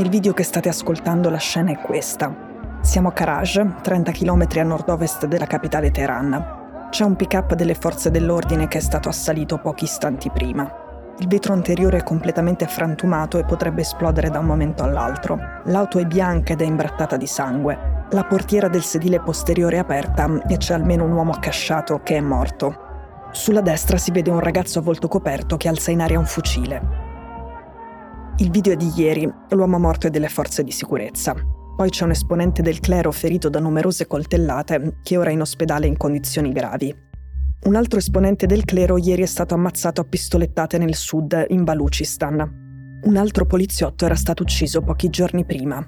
Nel video che state ascoltando la scena è questa. Siamo a Karaj, 30 km a nord-ovest della capitale Teheran. C'è un pick-up delle forze dell'ordine che è stato assalito pochi istanti prima. Il vetro anteriore è completamente frantumato e potrebbe esplodere da un momento all'altro. L'auto è bianca ed è imbrattata di sangue. La portiera del sedile posteriore è aperta e c'è almeno un uomo accasciato che è morto. Sulla destra si vede un ragazzo a volto coperto che alza in aria un fucile. Il video di ieri, l'uomo morto è delle forze di sicurezza. Poi c'è un esponente del clero ferito da numerose coltellate che ora è in ospedale in condizioni gravi. Un altro esponente del clero ieri è stato ammazzato a pistolettate nel sud, in Baluchistan. Un altro poliziotto era stato ucciso pochi giorni prima.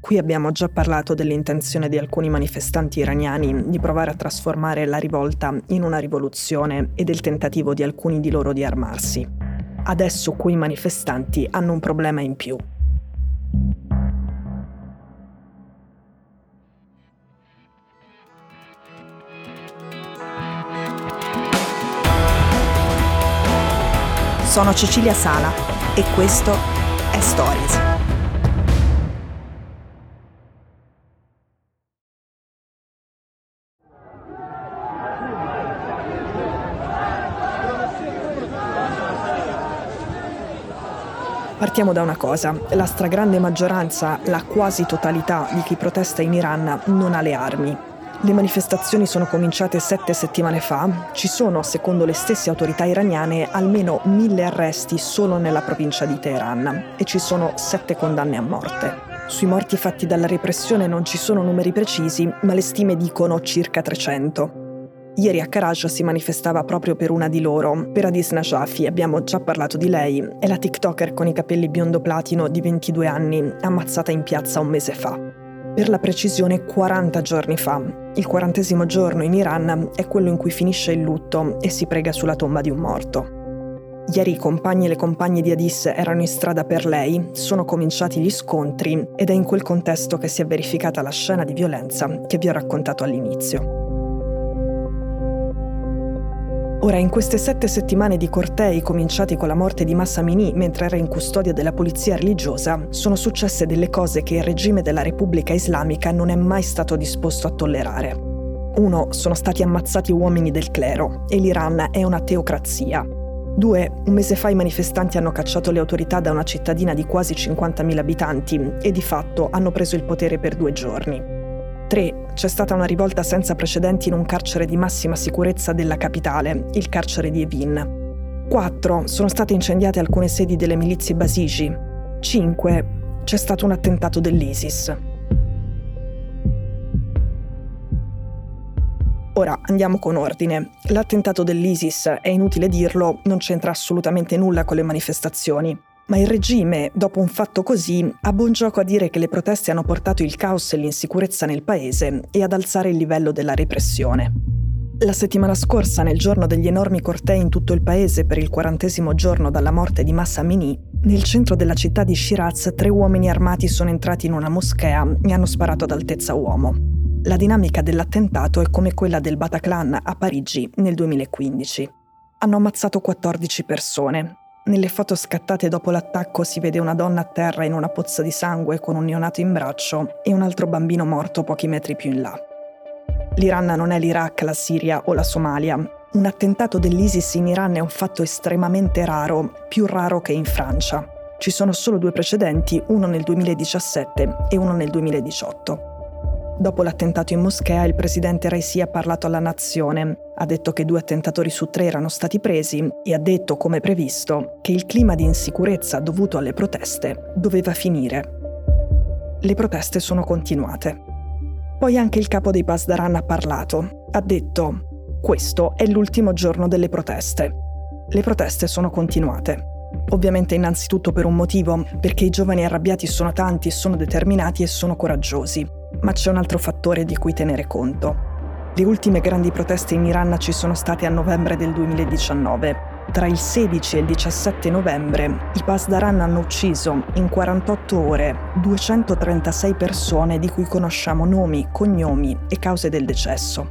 Qui abbiamo già parlato dell'intenzione di alcuni manifestanti iraniani di provare a trasformare la rivolta in una rivoluzione e del tentativo di alcuni di loro di armarsi. Adesso quei manifestanti hanno un problema in più. Sono Cecilia Sala e questo è Stories. Partiamo da una cosa, la stragrande maggioranza, la quasi totalità di chi protesta in Iran non ha le armi, le manifestazioni sono cominciate sette settimane fa. Ci sono, secondo le stesse autorità iraniane, almeno mille arresti solo nella provincia di Teheran e ci sono sette condanne a morte. Sui morti fatti dalla repressione non ci sono numeri precisi, ma le stime dicono circa 300. Ieri a Karaj si manifestava proprio per una di loro, per Adis Najafi, abbiamo già parlato di lei, è la TikToker con i capelli biondo platino di 22 anni, ammazzata in piazza un mese fa per la precisione 40 giorni fa. Il quarantesimo giorno in Iran è quello in cui finisce il lutto e si prega sulla tomba di un morto. Ieri i compagni e le compagne di Adis erano in strada per lei, sono cominciati gli scontri ed è in quel contesto che si è verificata la scena di violenza che vi ho raccontato all'inizio. Ora, in queste sette settimane di cortei cominciati con la morte di Massa Mini mentre era in custodia della polizia religiosa, sono successe delle cose che il regime della Repubblica Islamica non è mai stato disposto a tollerare. Uno, sono stati ammazzati uomini del clero e l'Iran è una teocrazia. Due, un mese fa i manifestanti hanno cacciato le autorità da una cittadina di quasi 50.000 abitanti e di fatto hanno preso il potere per due giorni. 3. C'è stata una rivolta senza precedenti in un carcere di massima sicurezza della capitale, il carcere di Evin. 4. Sono state incendiate alcune sedi delle milizie basigi. 5. C'è stato un attentato dell'ISIS. Ora andiamo con ordine. L'attentato dell'ISIS, è inutile dirlo, non c'entra assolutamente nulla con le manifestazioni. Ma il regime, dopo un fatto così, ha buon gioco a dire che le proteste hanno portato il caos e l'insicurezza nel paese e ad alzare il livello della repressione. La settimana scorsa, nel giorno degli enormi cortei in tutto il paese per il quarantesimo giorno dalla morte di Massa Amini, nel centro della città di Shiraz tre uomini armati sono entrati in una moschea e hanno sparato ad altezza uomo. La dinamica dell'attentato è come quella del Bataclan a Parigi nel 2015. Hanno ammazzato 14 persone, nelle foto scattate dopo l'attacco si vede una donna a terra in una pozza di sangue con un neonato in braccio e un altro bambino morto pochi metri più in là. L'Iran non è l'Iraq, la Siria o la Somalia. Un attentato dell'ISIS in Iran è un fatto estremamente raro, più raro che in Francia. Ci sono solo due precedenti, uno nel 2017 e uno nel 2018. Dopo l'attentato in moschea, il presidente Raisi ha parlato alla nazione, ha detto che due attentatori su tre erano stati presi e ha detto, come previsto, che il clima di insicurezza dovuto alle proteste doveva finire. Le proteste sono continuate. Poi anche il capo dei Pasdaran ha parlato, ha detto, questo è l'ultimo giorno delle proteste. Le proteste sono continuate. Ovviamente innanzitutto per un motivo, perché i giovani arrabbiati sono tanti, sono determinati e sono coraggiosi. Ma c'è un altro fattore di cui tenere conto. Le ultime grandi proteste in Iran ci sono state a novembre del 2019. Tra il 16 e il 17 novembre i Pasdaran hanno ucciso in 48 ore 236 persone di cui conosciamo nomi, cognomi e cause del decesso.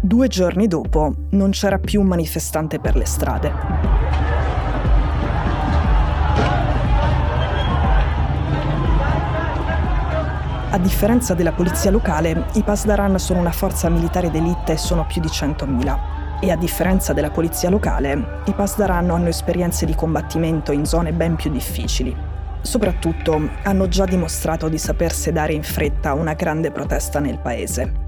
Due giorni dopo non c'era più un manifestante per le strade. A differenza della polizia locale, i Pasdaran sono una forza militare d'elite e sono più di 100.000. E a differenza della polizia locale, i Pasdaran hanno esperienze di combattimento in zone ben più difficili. Soprattutto hanno già dimostrato di saper sedare in fretta una grande protesta nel paese.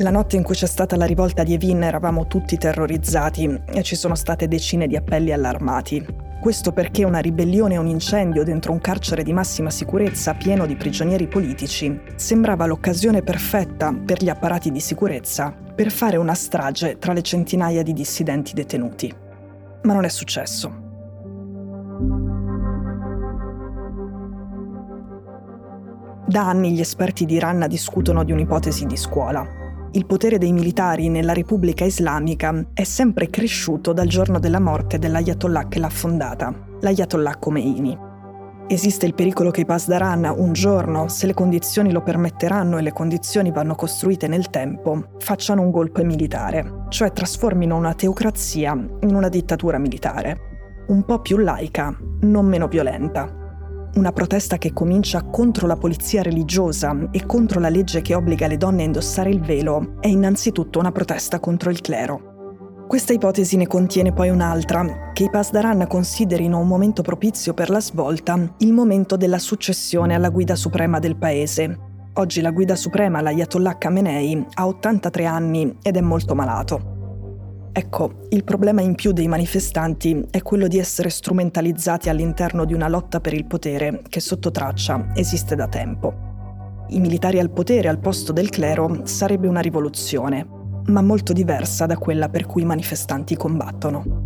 La notte in cui c'è stata la rivolta di Evin eravamo tutti terrorizzati e ci sono state decine di appelli allarmati. Questo perché una ribellione e un incendio dentro un carcere di massima sicurezza pieno di prigionieri politici sembrava l'occasione perfetta per gli apparati di sicurezza per fare una strage tra le centinaia di dissidenti detenuti. Ma non è successo. Da anni gli esperti di Iran discutono di un'ipotesi di scuola, il potere dei militari nella Repubblica Islamica è sempre cresciuto dal giorno della morte dell'Ayatollah che l'ha fondata, l'Ayatollah Khomeini. Esiste il pericolo che i Pasdaran un giorno, se le condizioni lo permetteranno e le condizioni vanno costruite nel tempo, facciano un golpe militare, cioè trasformino una teocrazia in una dittatura militare, un po' più laica, non meno violenta. Una protesta che comincia contro la polizia religiosa e contro la legge che obbliga le donne a indossare il velo è innanzitutto una protesta contro il clero. Questa ipotesi ne contiene poi un'altra, che i Pasdaran considerino un momento propizio per la svolta, il momento della successione alla guida suprema del paese. Oggi la guida suprema, l'Ayatollah Khamenei, ha 83 anni ed è molto malato. Ecco, il problema in più dei manifestanti è quello di essere strumentalizzati all'interno di una lotta per il potere che sotto traccia esiste da tempo. I militari al potere al posto del clero sarebbe una rivoluzione, ma molto diversa da quella per cui i manifestanti combattono.